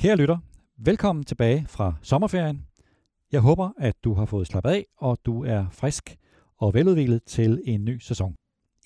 Kære lytter, velkommen tilbage fra sommerferien. Jeg håber, at du har fået slappet af, og du er frisk og veludviklet til en ny sæson.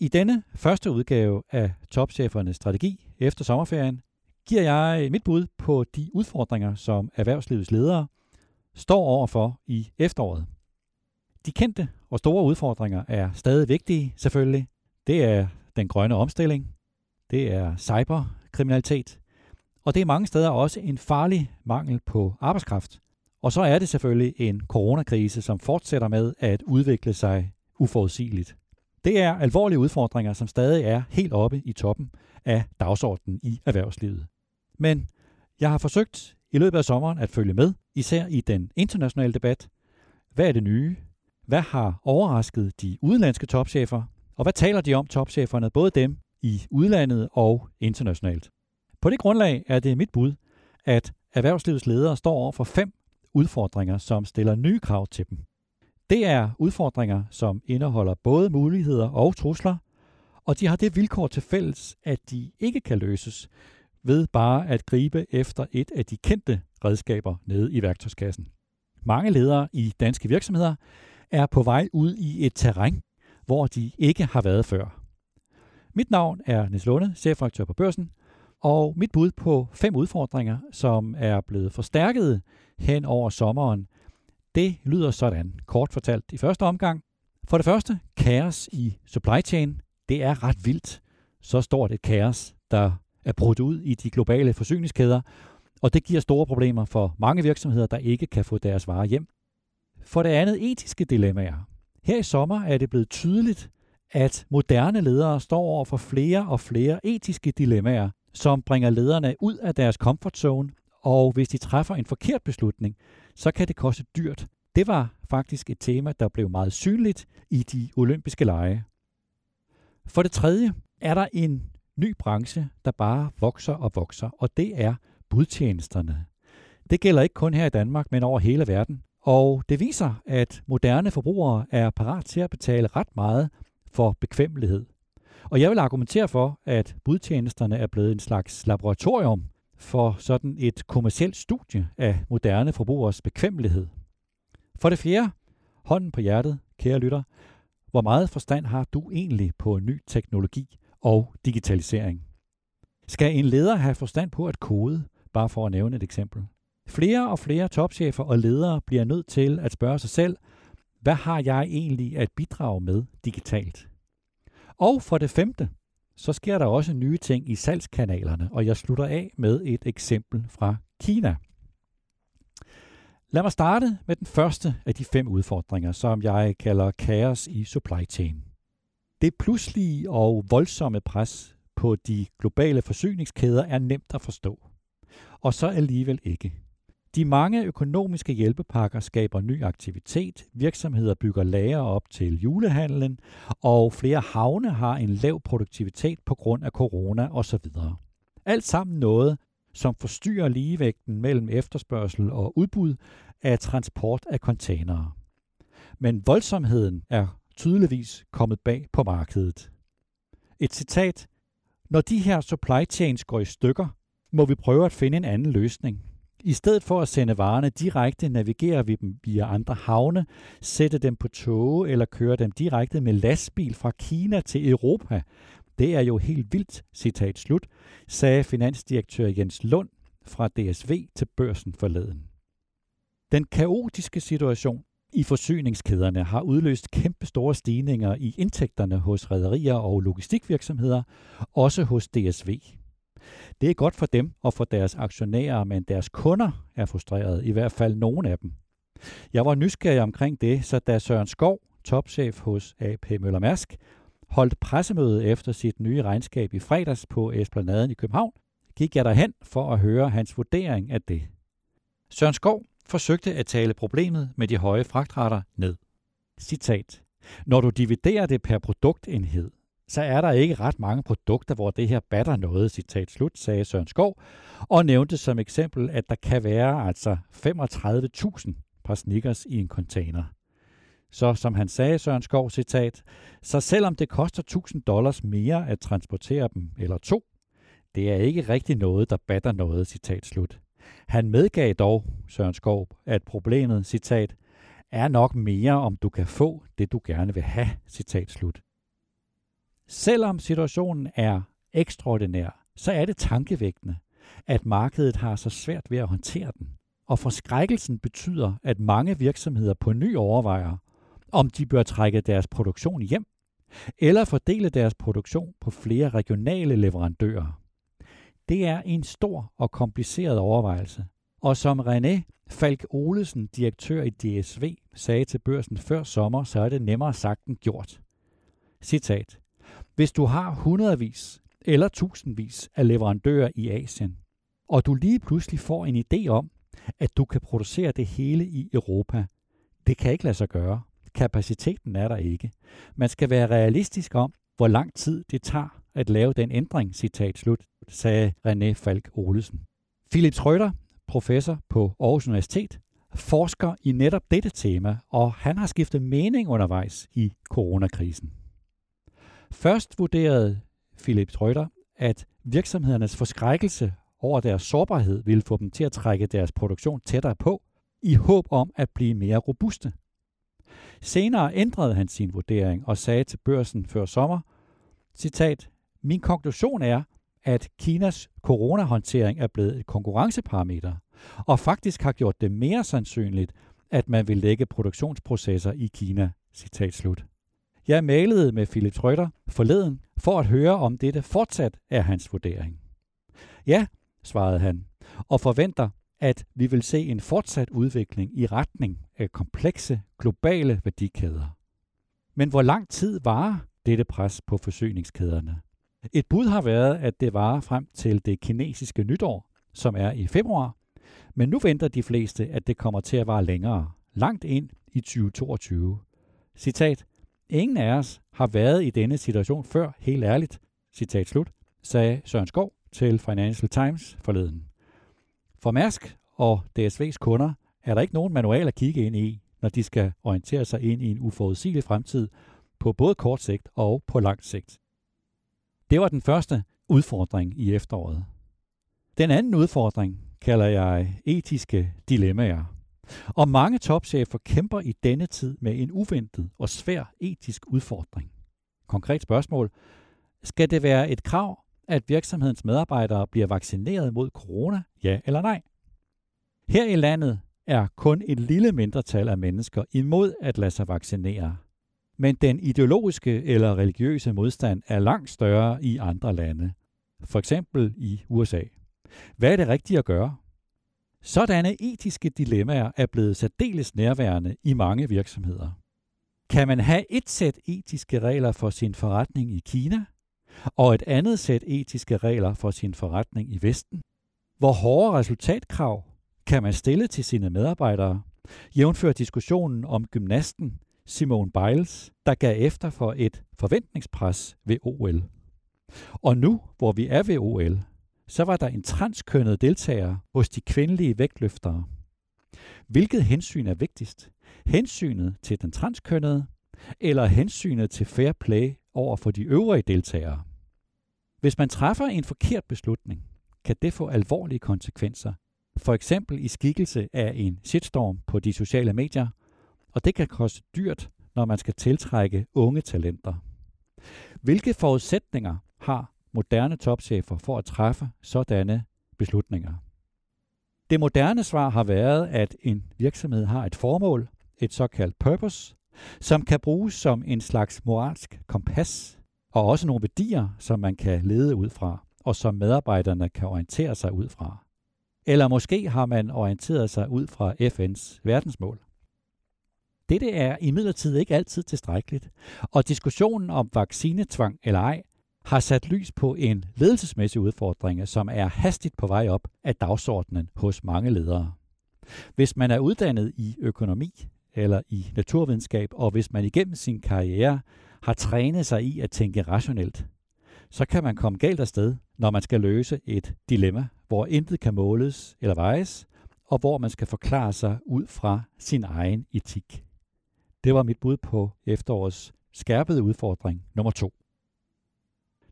I denne første udgave af Topchefernes Strategi efter sommerferien giver jeg mit bud på de udfordringer, som erhvervslivets ledere står overfor i efteråret. De kendte og store udfordringer er stadig vigtige, selvfølgelig. Det er den grønne omstilling, det er cyberkriminalitet, og det er mange steder også en farlig mangel på arbejdskraft. Og så er det selvfølgelig en coronakrise, som fortsætter med at udvikle sig uforudsigeligt. Det er alvorlige udfordringer, som stadig er helt oppe i toppen af dagsordenen i erhvervslivet. Men jeg har forsøgt i løbet af sommeren at følge med, især i den internationale debat. Hvad er det nye? Hvad har overrasket de udenlandske topchefer? Og hvad taler de om topcheferne, både dem i udlandet og internationalt? På det grundlag er det mit bud, at erhvervslivets ledere står over for fem udfordringer, som stiller nye krav til dem. Det er udfordringer, som indeholder både muligheder og trusler, og de har det vilkår til fælles, at de ikke kan løses ved bare at gribe efter et af de kendte redskaber nede i værktøjskassen. Mange ledere i danske virksomheder er på vej ud i et terræn, hvor de ikke har været før. Mit navn er Niels Lunde, chefredaktør på Børsen, og mit bud på fem udfordringer, som er blevet forstærket hen over sommeren, det lyder sådan, kort fortalt i første omgang. For det første, kaos i supply chain. Det er ret vildt. Så stort et kaos, der er brudt ud i de globale forsyningskæder, og det giver store problemer for mange virksomheder, der ikke kan få deres varer hjem. For det andet, etiske dilemmaer. Her i sommer er det blevet tydeligt, at moderne ledere står over for flere og flere etiske dilemmaer, som bringer lederne ud af deres comfort zone, og hvis de træffer en forkert beslutning, så kan det koste dyrt. Det var faktisk et tema, der blev meget synligt i de olympiske lege. For det tredje er der en ny branche, der bare vokser og vokser, og det er budtjenesterne. Det gælder ikke kun her i Danmark, men over hele verden. Og det viser, at moderne forbrugere er parat til at betale ret meget for bekvemmelighed. Og jeg vil argumentere for, at budtjenesterne er blevet en slags laboratorium for sådan et kommercielt studie af moderne forbrugers bekvemmelighed. For det fjerde, hånden på hjertet, kære lytter, hvor meget forstand har du egentlig på ny teknologi og digitalisering? Skal en leder have forstand på at kode, bare for at nævne et eksempel? Flere og flere topchefer og ledere bliver nødt til at spørge sig selv, hvad har jeg egentlig at bidrage med digitalt? Og for det femte, så sker der også nye ting i salgskanalerne, og jeg slutter af med et eksempel fra Kina. Lad mig starte med den første af de fem udfordringer, som jeg kalder kaos i supply chain. Det pludselige og voldsomme pres på de globale forsyningskæder er nemt at forstå. Og så alligevel ikke. De mange økonomiske hjælpepakker skaber ny aktivitet, virksomheder bygger lager op til julehandlen, og flere havne har en lav produktivitet på grund af corona osv. Alt sammen noget, som forstyrrer ligevægten mellem efterspørgsel og udbud af transport af containere. Men voldsomheden er tydeligvis kommet bag på markedet. Et citat. Når de her supply chains går i stykker, må vi prøve at finde en anden løsning. I stedet for at sende varerne direkte, navigerer vi dem via andre havne, sætte dem på tog eller køre dem direkte med lastbil fra Kina til Europa. Det er jo helt vildt, citat slut, sagde finansdirektør Jens Lund fra DSV til børsen forleden. Den kaotiske situation i forsyningskæderne har udløst kæmpe store stigninger i indtægterne hos rædderier og logistikvirksomheder, også hos DSV. Det er godt for dem og for deres aktionærer, men deres kunder er frustrerede, i hvert fald nogle af dem. Jeg var nysgerrig omkring det, så da Søren Skov, topchef hos AP Møller Mærsk, holdt pressemøde efter sit nye regnskab i fredags på Esplanaden i København, gik jeg derhen for at høre hans vurdering af det. Søren Skov forsøgte at tale problemet med de høje fragtrater ned. Citat. Når du dividerer det per produktenhed, så er der ikke ret mange produkter, hvor det her batter noget, citat slut, sagde Søren Skov, og nævnte som eksempel, at der kan være altså 35.000 par sneakers i en container. Så som han sagde, Søren Skov, citat, så selvom det koster 1000 dollars mere at transportere dem, eller to, det er ikke rigtig noget, der batter noget, citat slut. Han medgav dog, Søren Skov, at problemet, citat, er nok mere, om du kan få det, du gerne vil have, citat slut. Selvom situationen er ekstraordinær, så er det tankevækkende, at markedet har så svært ved at håndtere den. Og forskrækkelsen betyder, at mange virksomheder på ny overvejer, om de bør trække deres produktion hjem, eller fordele deres produktion på flere regionale leverandører. Det er en stor og kompliceret overvejelse, og som René Falk Olesen, direktør i DSV, sagde til børsen før sommer, så er det nemmere sagt end gjort. Citat. Hvis du har hundredvis eller tusindvis af leverandører i Asien, og du lige pludselig får en idé om, at du kan producere det hele i Europa, det kan ikke lade sig gøre. Kapaciteten er der ikke. Man skal være realistisk om, hvor lang tid det tager at lave den ændring, citat slut, sagde René Falk Olesen. Philip Schrøder, professor på Aarhus Universitet, forsker i netop dette tema, og han har skiftet mening undervejs i coronakrisen. Først vurderede Philip Schrøder, at virksomhedernes forskrækkelse over deres sårbarhed ville få dem til at trække deres produktion tættere på, i håb om at blive mere robuste. Senere ændrede han sin vurdering og sagde til børsen før sommer, citat, min konklusion er, at Kinas coronahåndtering er blevet et konkurrenceparameter, og faktisk har gjort det mere sandsynligt, at man vil lægge produktionsprocesser i Kina. Citat slut. Jeg malede med Philip Trøtter forleden for at høre, om dette fortsat er hans vurdering. Ja, svarede han, og forventer, at vi vil se en fortsat udvikling i retning af komplekse globale værdikæder. Men hvor lang tid varer dette pres på forsyningskæderne? Et bud har været, at det varer frem til det kinesiske nytår, som er i februar, men nu venter de fleste, at det kommer til at vare længere, langt ind i 2022. Citat. Ingen af os har været i denne situation før, helt ærligt, citat slut, sagde Søren Skov til Financial Times forleden. For Mærsk og DSV's kunder er der ikke nogen manual at kigge ind i, når de skal orientere sig ind i en uforudsigelig fremtid på både kort sigt og på lang sigt. Det var den første udfordring i efteråret. Den anden udfordring kalder jeg etiske dilemmaer. Og mange topchefer kæmper i denne tid med en uventet og svær etisk udfordring. Konkret spørgsmål. Skal det være et krav, at virksomhedens medarbejdere bliver vaccineret mod corona, ja eller nej? Her i landet er kun et lille mindretal af mennesker imod at lade sig vaccinere. Men den ideologiske eller religiøse modstand er langt større i andre lande, for eksempel i USA. Hvad er det rigtige at gøre? Sådanne etiske dilemmaer er blevet særdeles nærværende i mange virksomheder. Kan man have et sæt etiske regler for sin forretning i Kina, og et andet sæt etiske regler for sin forretning i Vesten? Hvor hårde resultatkrav kan man stille til sine medarbejdere, jævnfør diskussionen om gymnasten Simone Biles, der gav efter for et forventningspres ved OL. Og nu, hvor vi er ved OL, så var der en transkønnet deltager hos de kvindelige vægtløftere. Hvilket hensyn er vigtigst? Hensynet til den transkønnede, eller hensynet til fair play over for de øvrige deltagere? Hvis man træffer en forkert beslutning, kan det få alvorlige konsekvenser, for eksempel i skikkelse af en shitstorm på de sociale medier, og det kan koste dyrt, når man skal tiltrække unge talenter. Hvilke forudsætninger har moderne topchefer for at træffe sådanne beslutninger? Det moderne svar har været, at en virksomhed har et formål, et såkaldt purpose, som kan bruges som en slags moralsk kompas, og også nogle værdier, som man kan lede ud fra, og som medarbejderne kan orientere sig ud fra. Eller måske har man orienteret sig ud fra FN's verdensmål. Dette er imidlertid ikke altid tilstrækkeligt, og diskussionen om vaccinetvang eller ej har sat lys på en ledelsesmæssig udfordring, som er hastigt på vej op af dagsordenen hos mange ledere. Hvis man er uddannet i økonomi eller i naturvidenskab, og hvis man igennem sin karriere har trænet sig i at tænke rationelt, så kan man komme galt afsted, når man skal løse et dilemma, hvor intet kan måles eller vejes, og hvor man skal forklare sig ud fra sin egen etik. Det var mit bud på efterårets skærpede udfordring nummer to.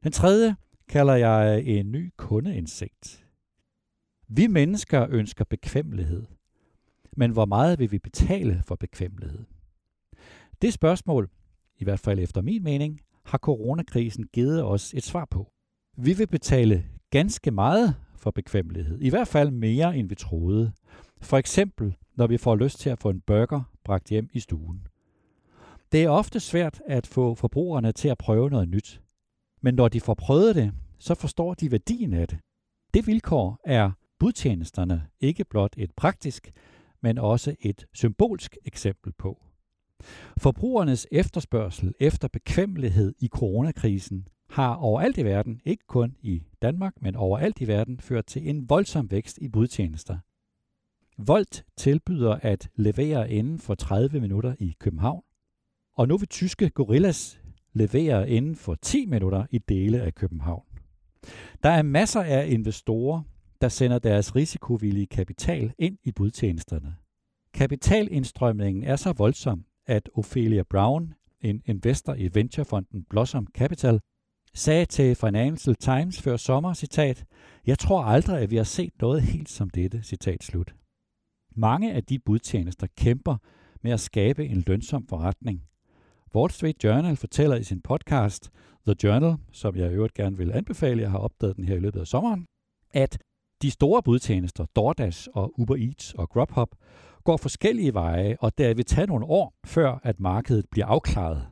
Den tredje kalder jeg en ny kundeindsigt. Vi mennesker ønsker bekvemmelighed. Men hvor meget vil vi betale for bekvemmelighed? Det spørgsmål, i hvert fald efter min mening, har coronakrisen givet os et svar på. Vi vil betale ganske meget for bekvemmelighed. I hvert fald mere, end vi troede. For eksempel, når vi får lyst til at få en burger bragt hjem i stuen. Det er ofte svært at få forbrugerne til at prøve noget nyt. Men når de får prøvet det, så forstår de værdien af det. Det vilkår er budtjenesterne ikke blot et praktisk, men også et symbolsk eksempel på. Forbrugernes efterspørgsel efter bekvemmelighed i coronakrisen har overalt i verden, ikke kun i Danmark, men overalt i verden, ført til en voldsom vækst i budtjenester. Volt tilbyder at levere inden for 30 minutter i København, og nu vil tyske Gorillas leverer inden for 10 minutter i dele af København. Der er masser af investorer, der sender deres risikovillige kapital ind i budtjenesterne. Kapitalindstrømningen er så voldsom, at Ophelia Brown, en investor i venturefonden Blossom Capital, sagde til Financial Times før sommer, citat, Jeg tror aldrig, at vi har set noget helt som dette, citat slut. Mange af de budtjenester kæmper med at skabe en lønsom forretning. Wall Street Journal fortæller i sin podcast The Journal, som jeg i øvrigt gerne vil anbefale, jeg har opdaget den her i løbet af sommeren, at de store budtjenester, DoorDash og Uber Eats og Grubhub, går forskellige veje, og der vil tage nogle år, før at markedet bliver afklaret.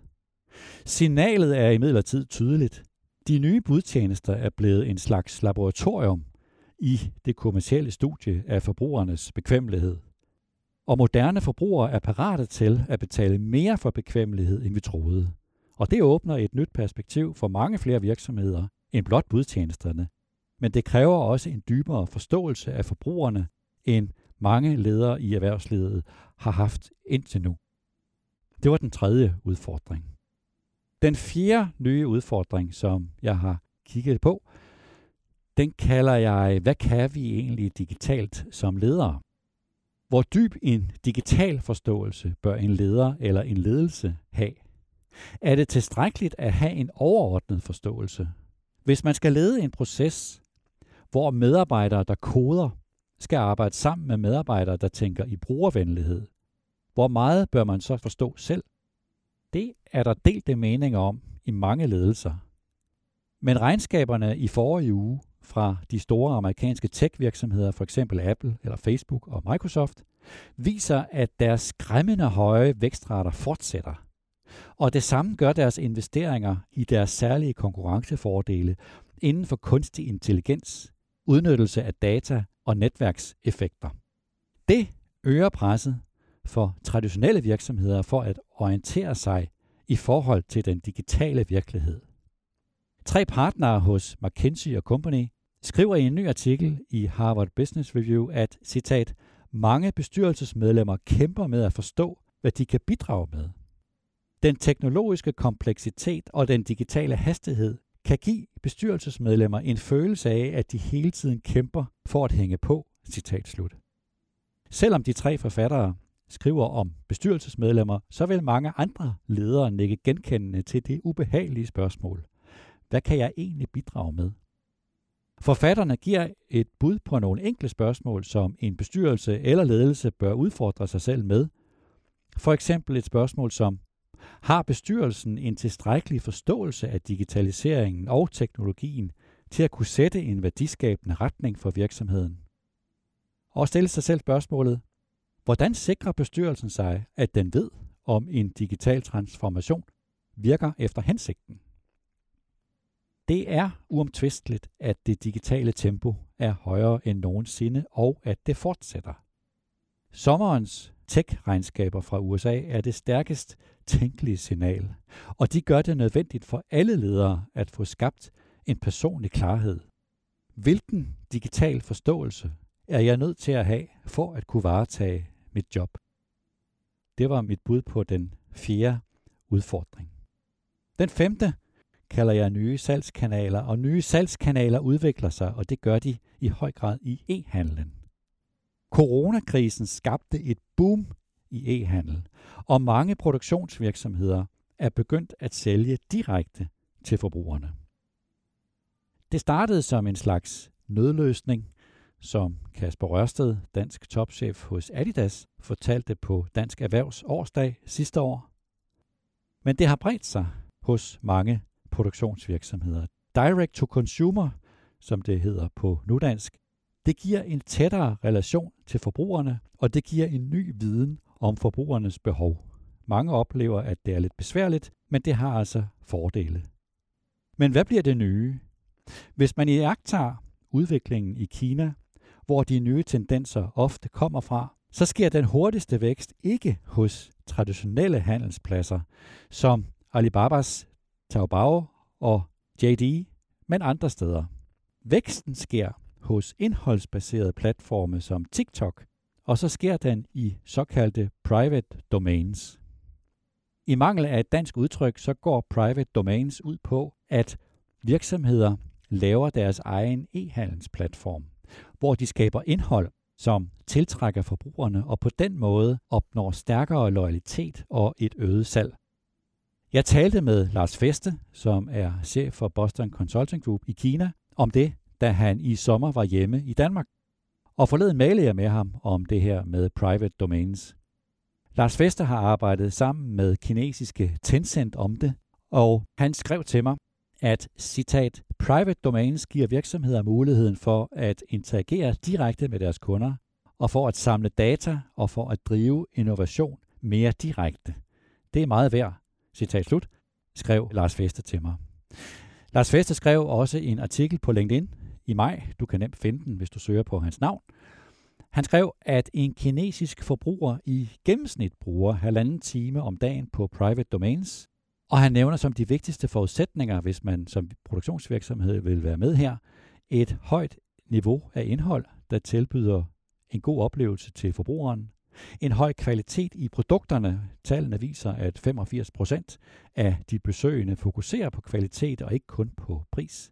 Signalet er imidlertid tydeligt. De nye budtjenester er blevet en slags laboratorium i det kommercielle studie af forbrugernes bekvemmelighed. Og moderne forbrugere er parate til at betale mere for bekvemmelighed, end vi troede. Og det åbner et nyt perspektiv for mange flere virksomheder end blot budtjenesterne. Men det kræver også en dybere forståelse af forbrugerne, end mange ledere i erhvervslivet har haft indtil nu. Det var den tredje udfordring. Den fjerde nye udfordring, som jeg har kigget på, den kalder jeg, hvad kan vi egentlig digitalt som ledere? Hvor dyb en digital forståelse bør en leder eller en ledelse have? Er det tilstrækkeligt at have en overordnet forståelse? Hvis man skal lede en proces, hvor medarbejdere, der koder, skal arbejde sammen med medarbejdere, der tænker i brugervenlighed, hvor meget bør man så forstå selv? Det er der delte meninger om i mange ledelser. Men regnskaberne i forrige uge fra de store amerikanske tech-virksomheder, for eksempel Apple eller Facebook og Microsoft, viser, at deres skræmmende høje vækstrater fortsætter. Og det samme gør deres investeringer i deres særlige konkurrencefordele inden for kunstig intelligens, udnyttelse af data og netværkseffekter. Det øger presset for traditionelle virksomheder for at orientere sig i forhold til den digitale virkelighed. Tre partnere hos McKinsey Company skriver i en ny artikel i Harvard Business Review, at citat, mange bestyrelsesmedlemmer kæmper med at forstå, hvad de kan bidrage med. Den teknologiske kompleksitet og den digitale hastighed kan give bestyrelsesmedlemmer en følelse af, at de hele tiden kæmper for at hænge på. Citat slut. Selvom de tre forfattere skriver om bestyrelsesmedlemmer, så vil mange andre ledere nikke genkendende til det ubehagelige spørgsmål. Hvad kan jeg egentlig bidrage med? Forfatterne giver et bud på nogle enkle spørgsmål, som en bestyrelse eller ledelse bør udfordre sig selv med. For eksempel et spørgsmål som, har bestyrelsen en tilstrækkelig forståelse af digitaliseringen og teknologien til at kunne sætte en værdiskabende retning for virksomheden? Og stille sig selv spørgsmålet, hvordan sikrer bestyrelsen sig, at den ved, om en digital transformation virker efter hensigten? Det er uomtvisteligt, at det digitale tempo er højere end nogensinde, og at det fortsætter. Sommerens tech-regnskaber fra USA er det stærkest tænkelige signal, og de gør det nødvendigt for alle ledere at få skabt en personlig klarhed. Hvilken digital forståelse er jeg nødt til at have for at kunne varetage mit job? Det var mit bud på den fjerde udfordring. Den femte kalder jeg nye salgskanaler, og nye salgskanaler udvikler sig, og det gør de i høj grad i e-handlen. Coronakrisen skabte et boom i e-handel, og mange produktionsvirksomheder er begyndt at sælge direkte til forbrugerne. Det startede som en slags nødløsning, som Kasper Rørsted, dansk topchef hos Adidas, fortalte på Dansk Erhvervs årsdag sidste år. Men det har bredt sig hos mange produktionsvirksomheder. Direct to consumer, som det hedder på nudansk, det giver en tættere relation til forbrugerne, og det giver en ny viden om forbrugernes behov. Mange oplever, at det er lidt besværligt, men det har altså fordele. Men hvad bliver det nye? Hvis man iagtager udviklingen i Kina, hvor de nye tendenser ofte kommer fra, så sker den hurtigste vækst ikke hos traditionelle handelspladser, som Alibabas Taobao og JD, men andre steder. Væksten sker hos indholdsbaserede platforme som TikTok, og så sker den i såkaldte private domains. I mangel af et dansk udtryk, så går private domains ud på, at virksomheder laver deres egen e-handelsplatform, hvor de skaber indhold, som tiltrækker forbrugerne og på den måde opnår stærkere loyalitet og et øget salg. Jeg talte med Lars Feste, som er chef for Boston Consulting Group i Kina, om det, da han i sommer var hjemme i Danmark. Og forleden malede jeg med ham om det her med private domains. Lars Fester har arbejdet sammen med kinesiske Tencent om det, og han skrev til mig, at citat, private domains giver virksomheder muligheden for at interagere direkte med deres kunder, og for at samle data og for at drive innovation mere direkte. Det er meget værd, citat slut, skrev Lars Fester til mig. Lars Fester skrev også en artikel på LinkedIn i maj. Du kan nemt finde den, hvis du søger på hans navn. Han skrev, at en kinesisk forbruger i gennemsnit bruger halvanden time om dagen på private domains, og han nævner som de vigtigste forudsætninger, hvis man som produktionsvirksomhed vil være med her, et højt niveau af indhold, der tilbyder en god oplevelse til forbrugeren, en høj kvalitet i produkterne. Tallene viser, at 85 procent af de besøgende fokuserer på kvalitet og ikke kun på pris.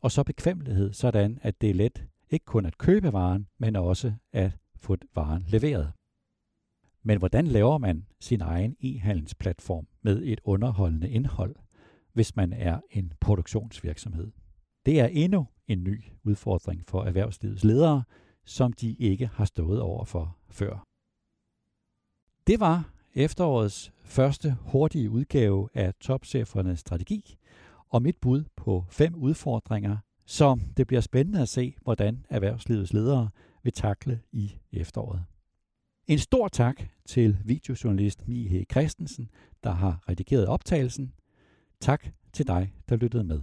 Og så bekvemmelighed, sådan at det er let ikke kun at købe varen, men også at få varen leveret. Men hvordan laver man sin egen e-handelsplatform med et underholdende indhold, hvis man er en produktionsvirksomhed? Det er endnu en ny udfordring for erhvervslivets ledere, som de ikke har stået over for før. Det var efterårets første hurtige udgave af Topchefernes strategi og mit bud på fem udfordringer, så det bliver spændende at se, hvordan erhvervslivets ledere vil takle i efteråret. En stor tak til videojournalist Mihe Christensen, der har redigeret optagelsen. Tak til dig, der lyttede med.